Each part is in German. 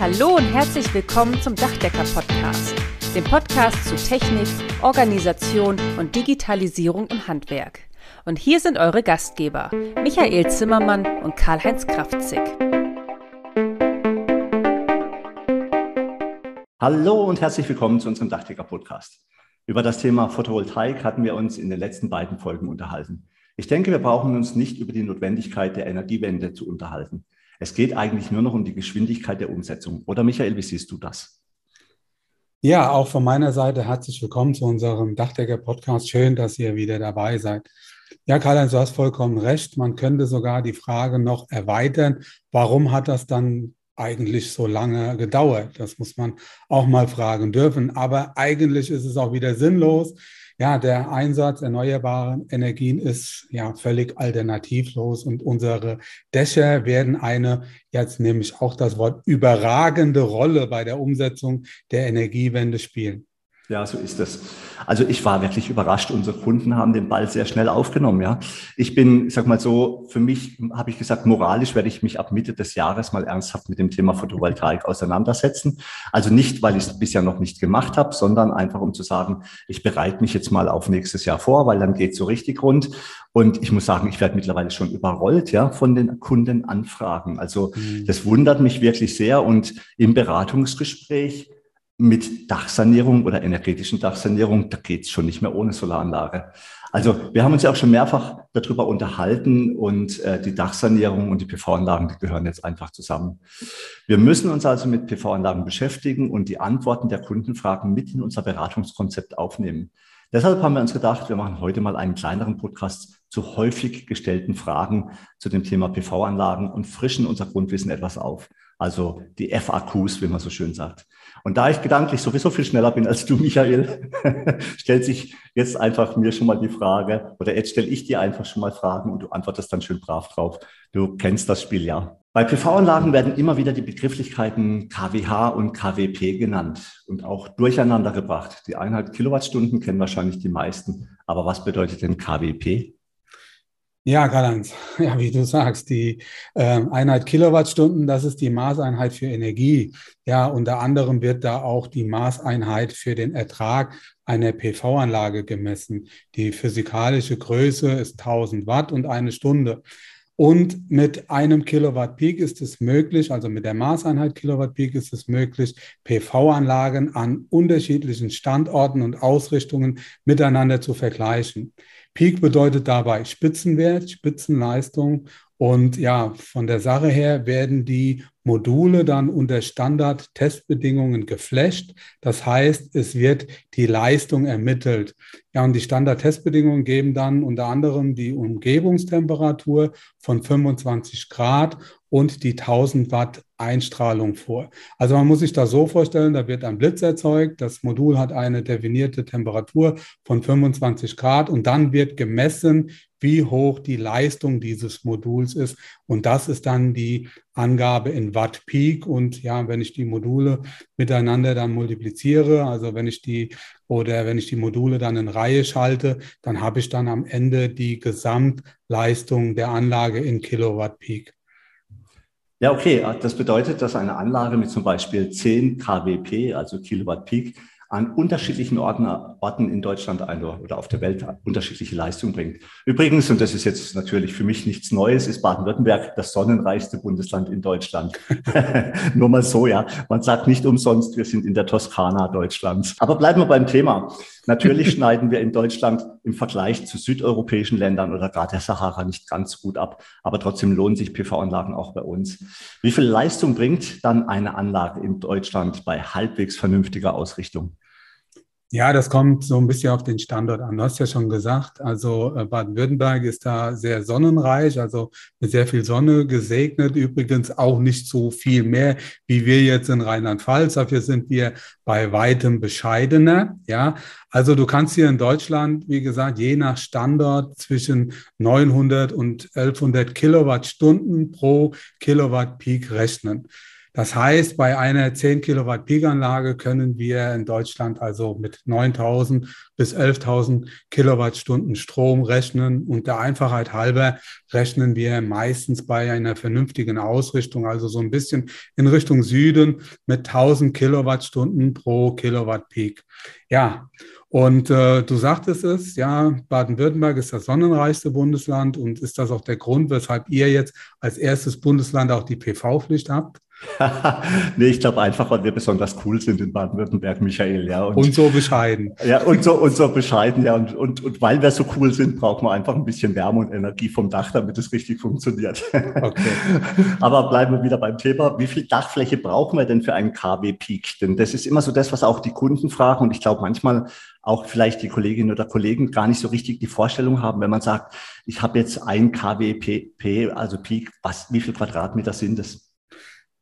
Hallo und herzlich willkommen zum Dachdecker-Podcast, dem Podcast zu Technik, Organisation und Digitalisierung im Handwerk. Und hier sind eure Gastgeber, Michael Zimmermann und Karl-Heinz Kraftzig. Hallo und herzlich willkommen zu unserem Dachdecker-Podcast. Über das Thema Photovoltaik hatten wir uns in den letzten beiden Folgen unterhalten. Ich denke, wir brauchen uns nicht über die Notwendigkeit der Energiewende zu unterhalten. Es geht eigentlich nur noch um die Geschwindigkeit der Umsetzung. Oder Michael, wie siehst du das? Ja, auch von meiner Seite herzlich willkommen zu unserem Dachdecker-Podcast. Schön, dass ihr wieder dabei seid. Ja, Karl-Heinz, du hast vollkommen recht. Man könnte sogar die Frage noch erweitern. Warum hat das dann eigentlich so lange gedauert? Das muss man auch mal fragen dürfen. Aber eigentlich ist es auch wieder sinnlos, ja, der Einsatz erneuerbarer Energien ist ja völlig alternativlos und unsere Dächer werden eine, jetzt nehme ich auch das Wort, überragende Rolle bei der Umsetzung der Energiewende spielen. Ja, so ist es. Also ich war wirklich überrascht. Unsere Kunden haben den Ball sehr schnell aufgenommen. Ja, ich bin, ich sag mal so, für mich habe ich gesagt, moralisch werde ich mich ab Mitte des Jahres mal ernsthaft mit dem Thema Photovoltaik auseinandersetzen. Also nicht, weil ich es bisher noch nicht gemacht habe, sondern einfach um zu sagen, ich bereite mich jetzt mal auf nächstes Jahr vor, weil dann geht so richtig rund. Und ich muss sagen, ich werde mittlerweile schon überrollt, ja, von den Kundenanfragen. Also mhm. das wundert mich wirklich sehr. Und im Beratungsgespräch mit Dachsanierung oder energetischen Dachsanierung, da geht's schon nicht mehr ohne Solaranlage. Also wir haben uns ja auch schon mehrfach darüber unterhalten und äh, die Dachsanierung und die PV-Anlagen, gehören jetzt einfach zusammen. Wir müssen uns also mit PV-Anlagen beschäftigen und die Antworten der Kundenfragen mit in unser Beratungskonzept aufnehmen. Deshalb haben wir uns gedacht, wir machen heute mal einen kleineren Podcast zu häufig gestellten Fragen zu dem Thema PV-Anlagen und frischen unser Grundwissen etwas auf. Also die FAQs, wie man so schön sagt. Und da ich gedanklich sowieso viel schneller bin als du, Michael, stellt sich jetzt einfach mir schon mal die Frage, oder jetzt stelle ich dir einfach schon mal Fragen und du antwortest dann schön brav drauf. Du kennst das Spiel ja. Bei PV-Anlagen werden immer wieder die Begrifflichkeiten KWH und KWP genannt und auch durcheinander gebracht. Die Einheit Kilowattstunden kennen wahrscheinlich die meisten. Aber was bedeutet denn KWP? Ja, Karl-Heinz, ja, wie du sagst, die äh, Einheit Kilowattstunden, das ist die Maßeinheit für Energie. Ja, unter anderem wird da auch die Maßeinheit für den Ertrag einer PV-Anlage gemessen. Die physikalische Größe ist 1000 Watt und eine Stunde. Und mit einem Kilowatt Peak ist es möglich, also mit der Maßeinheit Kilowatt Peak ist es möglich, PV-Anlagen an unterschiedlichen Standorten und Ausrichtungen miteinander zu vergleichen. Peak bedeutet dabei Spitzenwert, Spitzenleistung. Und ja, von der Sache her werden die Module dann unter Standard-Testbedingungen geflasht. Das heißt, es wird die Leistung ermittelt. Ja, und die Standard-Testbedingungen geben dann unter anderem die Umgebungstemperatur von 25 Grad und die 1000 Watt Einstrahlung vor. Also man muss sich das so vorstellen, da wird ein Blitz erzeugt, das Modul hat eine definierte Temperatur von 25 Grad und dann wird gemessen, wie hoch die Leistung dieses Moduls ist. Und das ist dann die Angabe in Watt Peak. Und ja, wenn ich die Module miteinander dann multipliziere, also wenn ich die oder wenn ich die Module dann in Reihe schalte, dann habe ich dann am Ende die Gesamtleistung der Anlage in Kilowatt Peak. Ja, okay. Das bedeutet, dass eine Anlage mit zum Beispiel 10 kWp, also Kilowatt Peak, an unterschiedlichen Orten, Orten in Deutschland oder auf der Welt unterschiedliche Leistungen bringt. Übrigens, und das ist jetzt natürlich für mich nichts Neues, ist Baden-Württemberg das sonnenreichste Bundesland in Deutschland. Nur mal so, ja. Man sagt nicht umsonst, wir sind in der Toskana Deutschlands. Aber bleiben wir beim Thema. Natürlich schneiden wir in Deutschland im Vergleich zu südeuropäischen Ländern oder gerade der Sahara nicht ganz gut ab. Aber trotzdem lohnen sich PV-Anlagen auch bei uns. Wie viel Leistung bringt dann eine Anlage in Deutschland bei halbwegs vernünftiger Ausrichtung? Ja, das kommt so ein bisschen auf den Standort an. Du hast ja schon gesagt, also äh, Baden-Württemberg ist da sehr sonnenreich, also mit sehr viel Sonne gesegnet. Übrigens auch nicht so viel mehr wie wir jetzt in Rheinland-Pfalz. Dafür sind wir bei weitem bescheidener. Ja, also du kannst hier in Deutschland, wie gesagt, je nach Standort zwischen 900 und 1100 Kilowattstunden pro Kilowatt Peak rechnen. Das heißt, bei einer 10 Kilowatt Peak-Anlage können wir in Deutschland also mit 9000 bis 11.000 Kilowattstunden Strom rechnen. Und der Einfachheit halber rechnen wir meistens bei einer vernünftigen Ausrichtung, also so ein bisschen in Richtung Süden mit 1000 Kilowattstunden pro Kilowatt Peak. Ja, und äh, du sagtest es, ja, Baden-Württemberg ist das sonnenreichste Bundesland und ist das auch der Grund, weshalb ihr jetzt als erstes Bundesland auch die PV-Pflicht habt? Nee, ich glaube einfach, weil wir besonders cool sind in Baden-Württemberg, Michael, ja. Und, und, so bescheiden. Ja, und so, und so bescheiden, ja. Und, und, und weil wir so cool sind, brauchen wir einfach ein bisschen Wärme und Energie vom Dach, damit es richtig funktioniert. Okay. Aber bleiben wir wieder beim Thema. Wie viel Dachfläche brauchen wir denn für einen KW-Peak? Denn das ist immer so das, was auch die Kunden fragen. Und ich glaube, manchmal auch vielleicht die Kolleginnen oder Kollegen gar nicht so richtig die Vorstellung haben, wenn man sagt, ich habe jetzt ein KWP, also Peak, was, wie viel Quadratmeter sind es?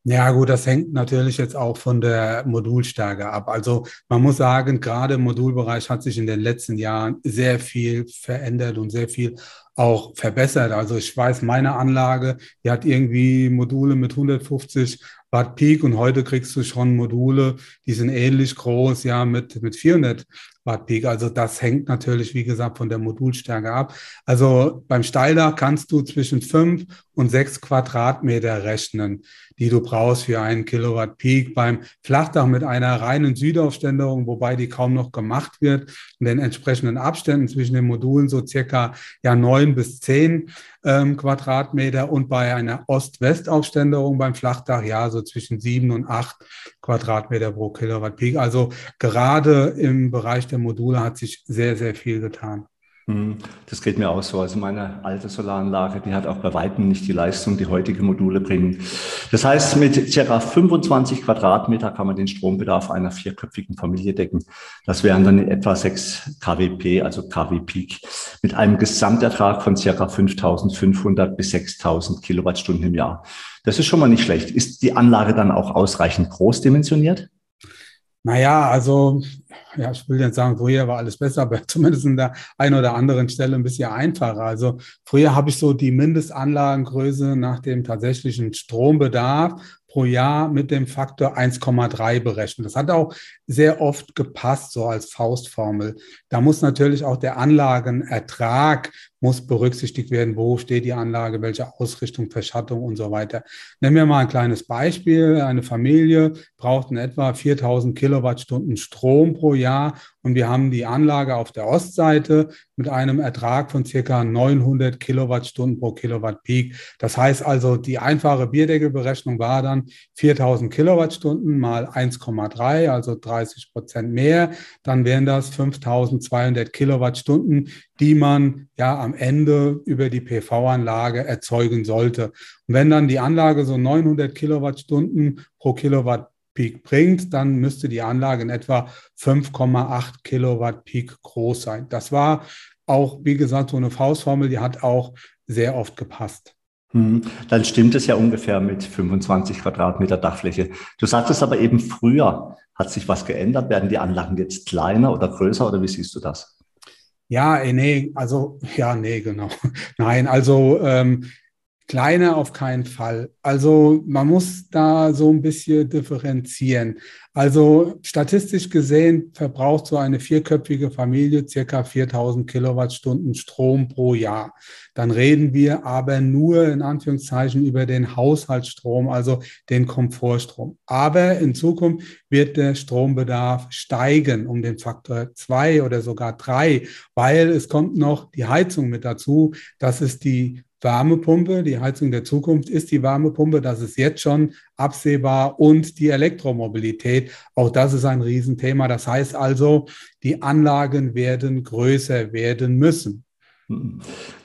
Ja, gut, das hängt natürlich jetzt auch von der Modulstärke ab. Also man muss sagen, gerade im Modulbereich hat sich in den letzten Jahren sehr viel verändert und sehr viel auch verbessert. Also ich weiß, meine Anlage, die hat irgendwie Module mit 150 Watt Peak und heute kriegst du schon Module, die sind ähnlich groß, ja, mit, mit 400 Watt Peak. Also das hängt natürlich, wie gesagt, von der Modulstärke ab. Also beim Steildach kannst du zwischen fünf und sechs Quadratmeter rechnen, die du brauchst für einen Kilowatt Peak. Beim Flachdach mit einer reinen Südaufständerung, wobei die kaum noch gemacht wird, und den entsprechenden Abständen zwischen den Modulen so circa ja neun bis zehn ähm, Quadratmeter und bei einer Ost-West-Aufständerung beim Flachdach ja so zwischen sieben und acht Quadratmeter pro Kilowatt Peak. Also gerade im Bereich der Module hat sich sehr, sehr viel getan. Hm, das geht mir auch so. Also meine alte Solaranlage, die hat auch bei weitem nicht die Leistung, die heutige Module bringen. Das heißt, mit ca. 25 Quadratmeter kann man den Strombedarf einer vierköpfigen Familie decken. Das wären dann etwa 6 kWp, also kW Peak, mit einem Gesamtertrag von ca. 5500 bis 6000 Kilowattstunden im Jahr. Das ist schon mal nicht schlecht. Ist die Anlage dann auch ausreichend groß dimensioniert? Naja, also, ja, ich will jetzt sagen, früher war alles besser, aber zumindest in der einen oder anderen Stelle ein bisschen einfacher. Also früher habe ich so die Mindestanlagengröße nach dem tatsächlichen Strombedarf pro Jahr mit dem Faktor 1,3 berechnet. Das hat auch sehr oft gepasst, so als Faustformel. Da muss natürlich auch der Anlagenertrag muss berücksichtigt werden, wo steht die Anlage, welche Ausrichtung, Verschattung und so weiter. Nehmen wir mal ein kleines Beispiel. Eine Familie braucht in etwa 4000 Kilowattstunden Strom pro Jahr und wir haben die Anlage auf der Ostseite mit einem Ertrag von circa 900 Kilowattstunden pro Kilowatt Peak. Das heißt also, die einfache Bierdeckelberechnung war dann 4000 Kilowattstunden mal 1,3, also 30 Prozent mehr. Dann wären das 5200 Kilowattstunden, die man ja am Ende über die PV-Anlage erzeugen sollte. Und wenn dann die Anlage so 900 Kilowattstunden pro Kilowatt Peak bringt, dann müsste die Anlage in etwa 5,8 Kilowatt Peak groß sein. Das war auch, wie gesagt, so eine Faustformel, die hat auch sehr oft gepasst. Hm, dann stimmt es ja ungefähr mit 25 Quadratmeter Dachfläche. Du sagtest aber eben früher, hat sich was geändert? Werden die Anlagen jetzt kleiner oder größer oder wie siehst du das? Ja, eh, nee, also, ja, nee, genau. Nein, also ähm, Kleiner auf keinen Fall. Also man muss da so ein bisschen differenzieren. Also statistisch gesehen verbraucht so eine vierköpfige Familie circa 4000 Kilowattstunden Strom pro Jahr. Dann reden wir aber nur in Anführungszeichen über den Haushaltsstrom, also den Komfortstrom. Aber in Zukunft wird der Strombedarf steigen um den Faktor zwei oder sogar drei, weil es kommt noch die Heizung mit dazu. Das ist die Wärmepumpe, die Heizung der Zukunft ist die Wärmepumpe, das ist jetzt schon absehbar und die Elektromobilität, auch das ist ein Riesenthema. Das heißt also, die Anlagen werden größer werden müssen.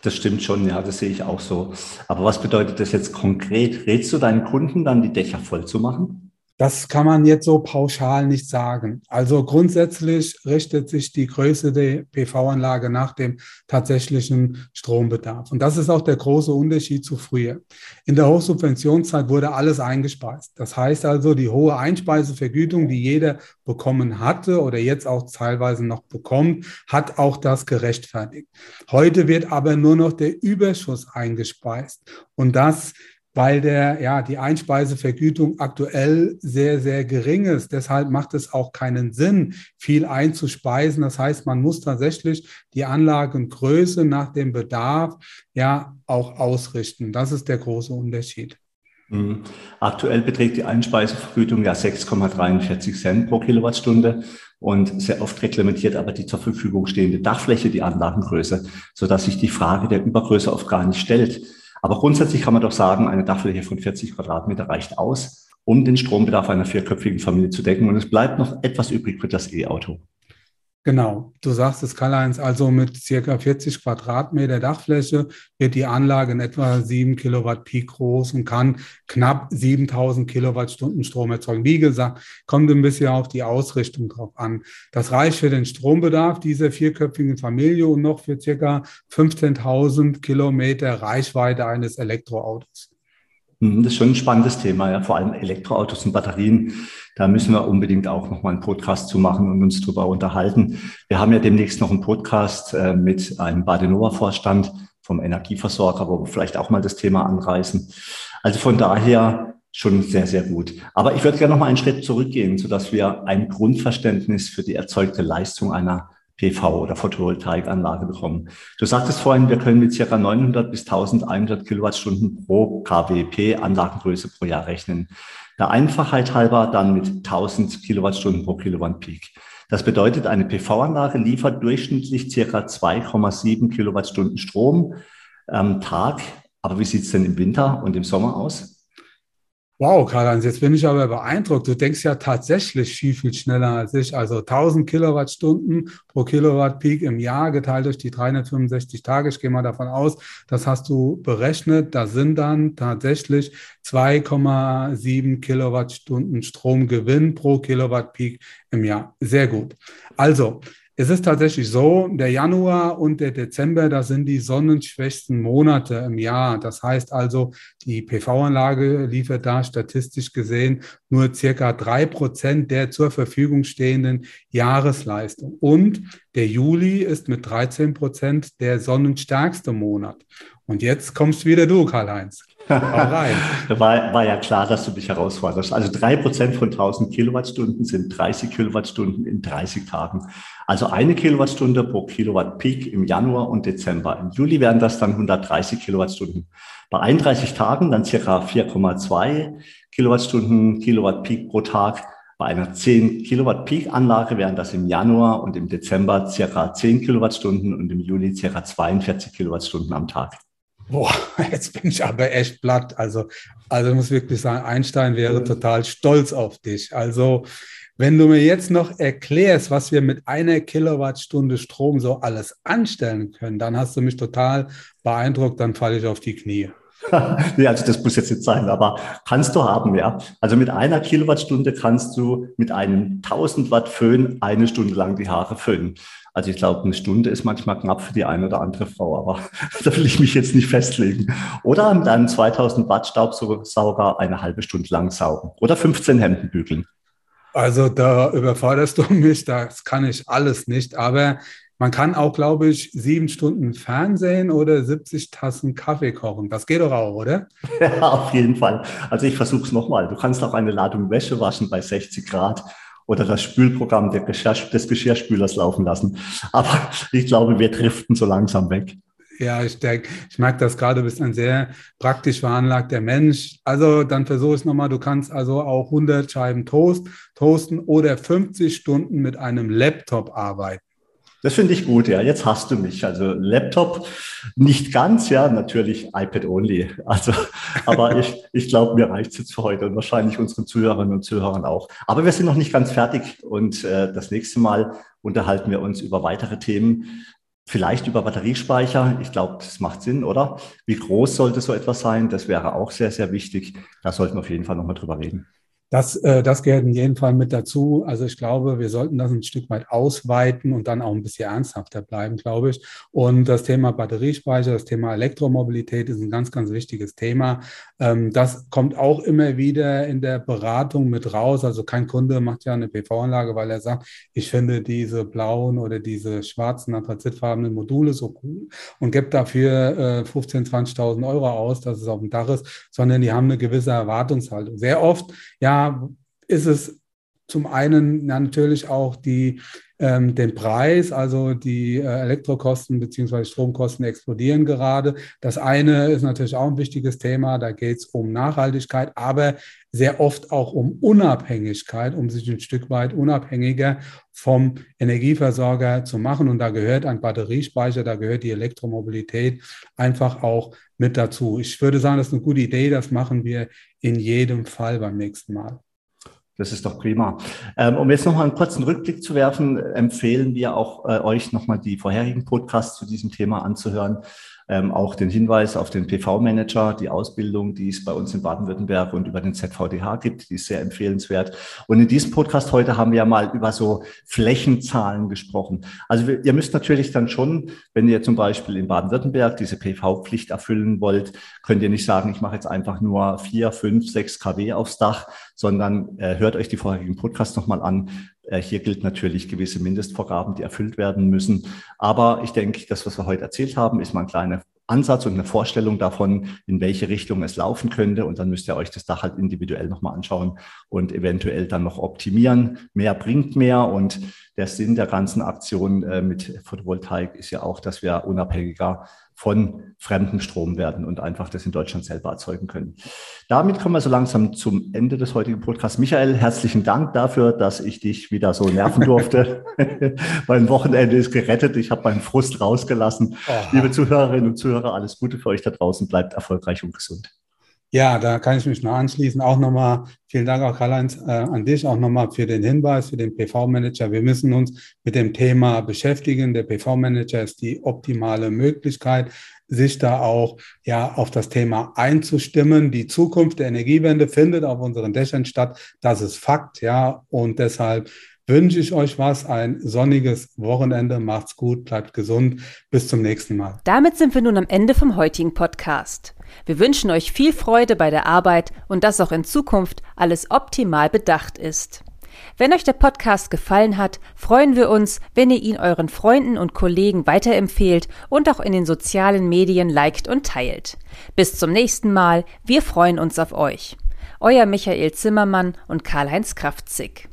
Das stimmt schon, ja, das sehe ich auch so. Aber was bedeutet das jetzt konkret? Rätst du deinen Kunden dann, die Dächer voll zu machen? Das kann man jetzt so pauschal nicht sagen. Also grundsätzlich richtet sich die Größe der PV-Anlage nach dem tatsächlichen Strombedarf. Und das ist auch der große Unterschied zu früher. In der Hochsubventionszeit wurde alles eingespeist. Das heißt also, die hohe Einspeisevergütung, die jeder bekommen hatte oder jetzt auch teilweise noch bekommt, hat auch das gerechtfertigt. Heute wird aber nur noch der Überschuss eingespeist. Und das weil der, ja, die Einspeisevergütung aktuell sehr, sehr gering ist. Deshalb macht es auch keinen Sinn, viel einzuspeisen. Das heißt, man muss tatsächlich die Anlagengröße nach dem Bedarf ja auch ausrichten. Das ist der große Unterschied. Mhm. Aktuell beträgt die Einspeisevergütung ja 6,43 Cent pro Kilowattstunde und sehr oft reglementiert aber die zur Verfügung stehende Dachfläche die Anlagengröße, sodass sich die Frage der Übergröße oft gar nicht stellt. Aber grundsätzlich kann man doch sagen, eine Dachfläche von 40 Quadratmeter reicht aus, um den Strombedarf einer vierköpfigen Familie zu decken. Und es bleibt noch etwas übrig für das E-Auto. Genau, du sagst es, Karl-Heinz, also mit circa 40 Quadratmeter Dachfläche wird die Anlage in etwa 7 Kilowatt Peak groß und kann knapp 7000 Kilowattstunden Strom erzeugen. Wie gesagt, kommt ein bisschen auf die Ausrichtung drauf an. Das reicht für den Strombedarf dieser vierköpfigen Familie und noch für circa 15.000 Kilometer Reichweite eines Elektroautos. Hm, das ist schon ein spannendes Thema, ja, vor allem Elektroautos und Batterien. Da müssen wir unbedingt auch nochmal einen Podcast zu machen und uns darüber unterhalten. Wir haben ja demnächst noch einen Podcast äh, mit einem Badenova-Vorstand vom Energieversorger, wo wir vielleicht auch mal das Thema anreißen. Also von daher schon sehr, sehr gut. Aber ich würde gerne noch mal einen Schritt zurückgehen, sodass wir ein Grundverständnis für die erzeugte Leistung einer PV- oder Photovoltaikanlage bekommen. Du sagtest vorhin, wir können mit circa 900 bis 1100 Kilowattstunden pro kWp Anlagengröße pro Jahr rechnen. Der Einfachheit halber dann mit 1000 Kilowattstunden pro Kilowatt Peak. Das bedeutet, eine PV-Anlage liefert durchschnittlich circa 2,7 Kilowattstunden Strom am Tag. Aber wie sieht es denn im Winter und im Sommer aus? Wow, Karl-Heinz, jetzt bin ich aber beeindruckt. Du denkst ja tatsächlich viel, viel schneller als ich. Also 1000 Kilowattstunden pro Kilowatt Peak im Jahr geteilt durch die 365 Tage. Ich gehe mal davon aus, das hast du berechnet. Da sind dann tatsächlich 2,7 Kilowattstunden Stromgewinn pro Kilowatt Peak im Jahr. Sehr gut. Also, es ist tatsächlich so, der Januar und der Dezember, das sind die sonnenschwächsten Monate im Jahr. Das heißt also, die PV-Anlage liefert da statistisch gesehen nur circa drei Prozent der zur Verfügung stehenden Jahresleistung. Und der Juli ist mit 13 Prozent der sonnenstärkste Monat. Und jetzt kommst wieder du, Karl-Heinz. war, war ja klar, dass du mich herausforderst. Also drei Prozent von 1000 Kilowattstunden sind 30 Kilowattstunden in 30 Tagen. Also eine Kilowattstunde pro Kilowatt Peak im Januar und Dezember. Im Juli wären das dann 130 Kilowattstunden. Bei 31 Tagen dann circa 4,2 Kilowattstunden Kilowatt Peak pro Tag. Bei einer 10 Kilowatt Peak Anlage wären das im Januar und im Dezember circa 10 Kilowattstunden und im Juli circa 42 Kilowattstunden am Tag. Boah, jetzt bin ich aber echt platt. Also, also ich muss wirklich sagen, Einstein wäre total stolz auf dich. Also, wenn du mir jetzt noch erklärst, was wir mit einer Kilowattstunde Strom so alles anstellen können, dann hast du mich total beeindruckt, dann falle ich auf die Knie. nee, also das muss jetzt nicht sein, aber kannst du haben, ja. Also mit einer Kilowattstunde kannst du mit einem 1000 Watt Föhn eine Stunde lang die Haare föhnen. Also ich glaube, eine Stunde ist manchmal knapp für die eine oder andere Frau, aber da will ich mich jetzt nicht festlegen. Oder mit einem 2000 Watt Staubsauger eine halbe Stunde lang saugen oder 15 Hemden bügeln. Also da überforderst du mich, das kann ich alles nicht, aber man kann auch, glaube ich, sieben Stunden Fernsehen oder 70 Tassen Kaffee kochen. Das geht doch auch, oder? Ja, auf jeden Fall. Also ich versuche es nochmal. Du kannst auch eine Ladung Wäsche waschen bei 60 Grad oder das Spülprogramm Geschirr, des Geschirrspülers laufen lassen. Aber ich glaube, wir driften so langsam weg. Ja, ich denke, ich merke das gerade, du bist ein sehr praktisch veranlagter Mensch. Also dann versuche ich es nochmal, du kannst also auch 100 Scheiben Toast toasten oder 50 Stunden mit einem Laptop arbeiten. Das finde ich gut, ja. Jetzt hast du mich. Also Laptop nicht ganz, ja, natürlich iPad only. Also, aber ich, ich glaube, mir reicht es jetzt für heute und wahrscheinlich unseren Zuhörerinnen und Zuhörern auch. Aber wir sind noch nicht ganz fertig und äh, das nächste Mal unterhalten wir uns über weitere Themen. Vielleicht über Batteriespeicher. Ich glaube, das macht Sinn, oder? Wie groß sollte so etwas sein? Das wäre auch sehr, sehr wichtig. Da sollten wir auf jeden Fall nochmal drüber reden. Das, äh, das gehört in jedem Fall mit dazu. Also ich glaube, wir sollten das ein Stück weit ausweiten und dann auch ein bisschen ernsthafter bleiben, glaube ich. Und das Thema Batteriespeicher, das Thema Elektromobilität ist ein ganz, ganz wichtiges Thema. Ähm, das kommt auch immer wieder in der Beratung mit raus. Also kein Kunde macht ja eine PV-Anlage, weil er sagt, ich finde diese blauen oder diese schwarzen anthrazitfarbenen Module so cool und gibt dafür äh, 15.000, 20.000 Euro aus, dass es auf dem Dach ist, sondern die haben eine gewisse Erwartungshaltung. Sehr oft, ja, ist es zum einen natürlich auch die, ähm, den Preis, also die äh, Elektrokosten bzw. Stromkosten explodieren gerade. Das eine ist natürlich auch ein wichtiges Thema, da geht es um Nachhaltigkeit, aber sehr oft auch um Unabhängigkeit, um sich ein Stück weit unabhängiger vom Energieversorger zu machen. Und da gehört ein Batteriespeicher, da gehört die Elektromobilität einfach auch mit dazu. Ich würde sagen, das ist eine gute Idee, das machen wir in jedem Fall beim nächsten Mal. Das ist doch prima. Ähm, um jetzt nochmal einen kurzen Rückblick zu werfen, empfehlen wir auch äh, euch nochmal die vorherigen Podcasts zu diesem Thema anzuhören. Ähm, auch den Hinweis auf den PV-Manager, die Ausbildung, die es bei uns in Baden-Württemberg und über den ZVDH gibt, die ist sehr empfehlenswert. Und in diesem Podcast heute haben wir ja mal über so Flächenzahlen gesprochen. Also wir, ihr müsst natürlich dann schon, wenn ihr zum Beispiel in Baden-Württemberg diese PV-Pflicht erfüllen wollt, könnt ihr nicht sagen, ich mache jetzt einfach nur vier, fünf, sechs kW aufs Dach, sondern äh, hört euch die vorherigen Podcasts nochmal an. Äh, hier gilt natürlich gewisse Mindestvorgaben, die erfüllt werden müssen. Aber ich denke, das, was wir heute erzählt haben, ist mal ein kleiner Ansatz und eine Vorstellung davon, in welche Richtung es laufen könnte. Und dann müsst ihr euch das Dach halt individuell nochmal anschauen und eventuell dann noch optimieren. Mehr bringt mehr. Und der Sinn der ganzen Aktion äh, mit Photovoltaik ist ja auch, dass wir unabhängiger von fremdem Strom werden und einfach das in Deutschland selber erzeugen können. Damit kommen wir so langsam zum Ende des heutigen Podcasts. Michael, herzlichen Dank dafür, dass ich dich wieder so nerven durfte. mein Wochenende ist gerettet. Ich habe meinen Frust rausgelassen. Aha. Liebe Zuhörerinnen und Zuhörer, alles Gute für euch da draußen. Bleibt erfolgreich und gesund. Ja, da kann ich mich nur anschließen. Auch nochmal vielen Dank auch Karl-Heinz äh, an dich, auch nochmal für den Hinweis, für den PV-Manager. Wir müssen uns mit dem Thema beschäftigen. Der PV-Manager ist die optimale Möglichkeit, sich da auch ja auf das Thema einzustimmen. Die Zukunft der Energiewende findet auf unseren Dächern statt. Das ist Fakt, ja. Und deshalb wünsche ich euch was, ein sonniges Wochenende. Macht's gut, bleibt gesund. Bis zum nächsten Mal. Damit sind wir nun am Ende vom heutigen Podcast. Wir wünschen euch viel Freude bei der Arbeit und dass auch in Zukunft alles optimal bedacht ist. Wenn euch der Podcast gefallen hat, freuen wir uns, wenn ihr ihn euren Freunden und Kollegen weiterempfehlt und auch in den sozialen Medien liked und teilt. Bis zum nächsten Mal, wir freuen uns auf euch. Euer Michael Zimmermann und Karl-Heinz Kraftzig.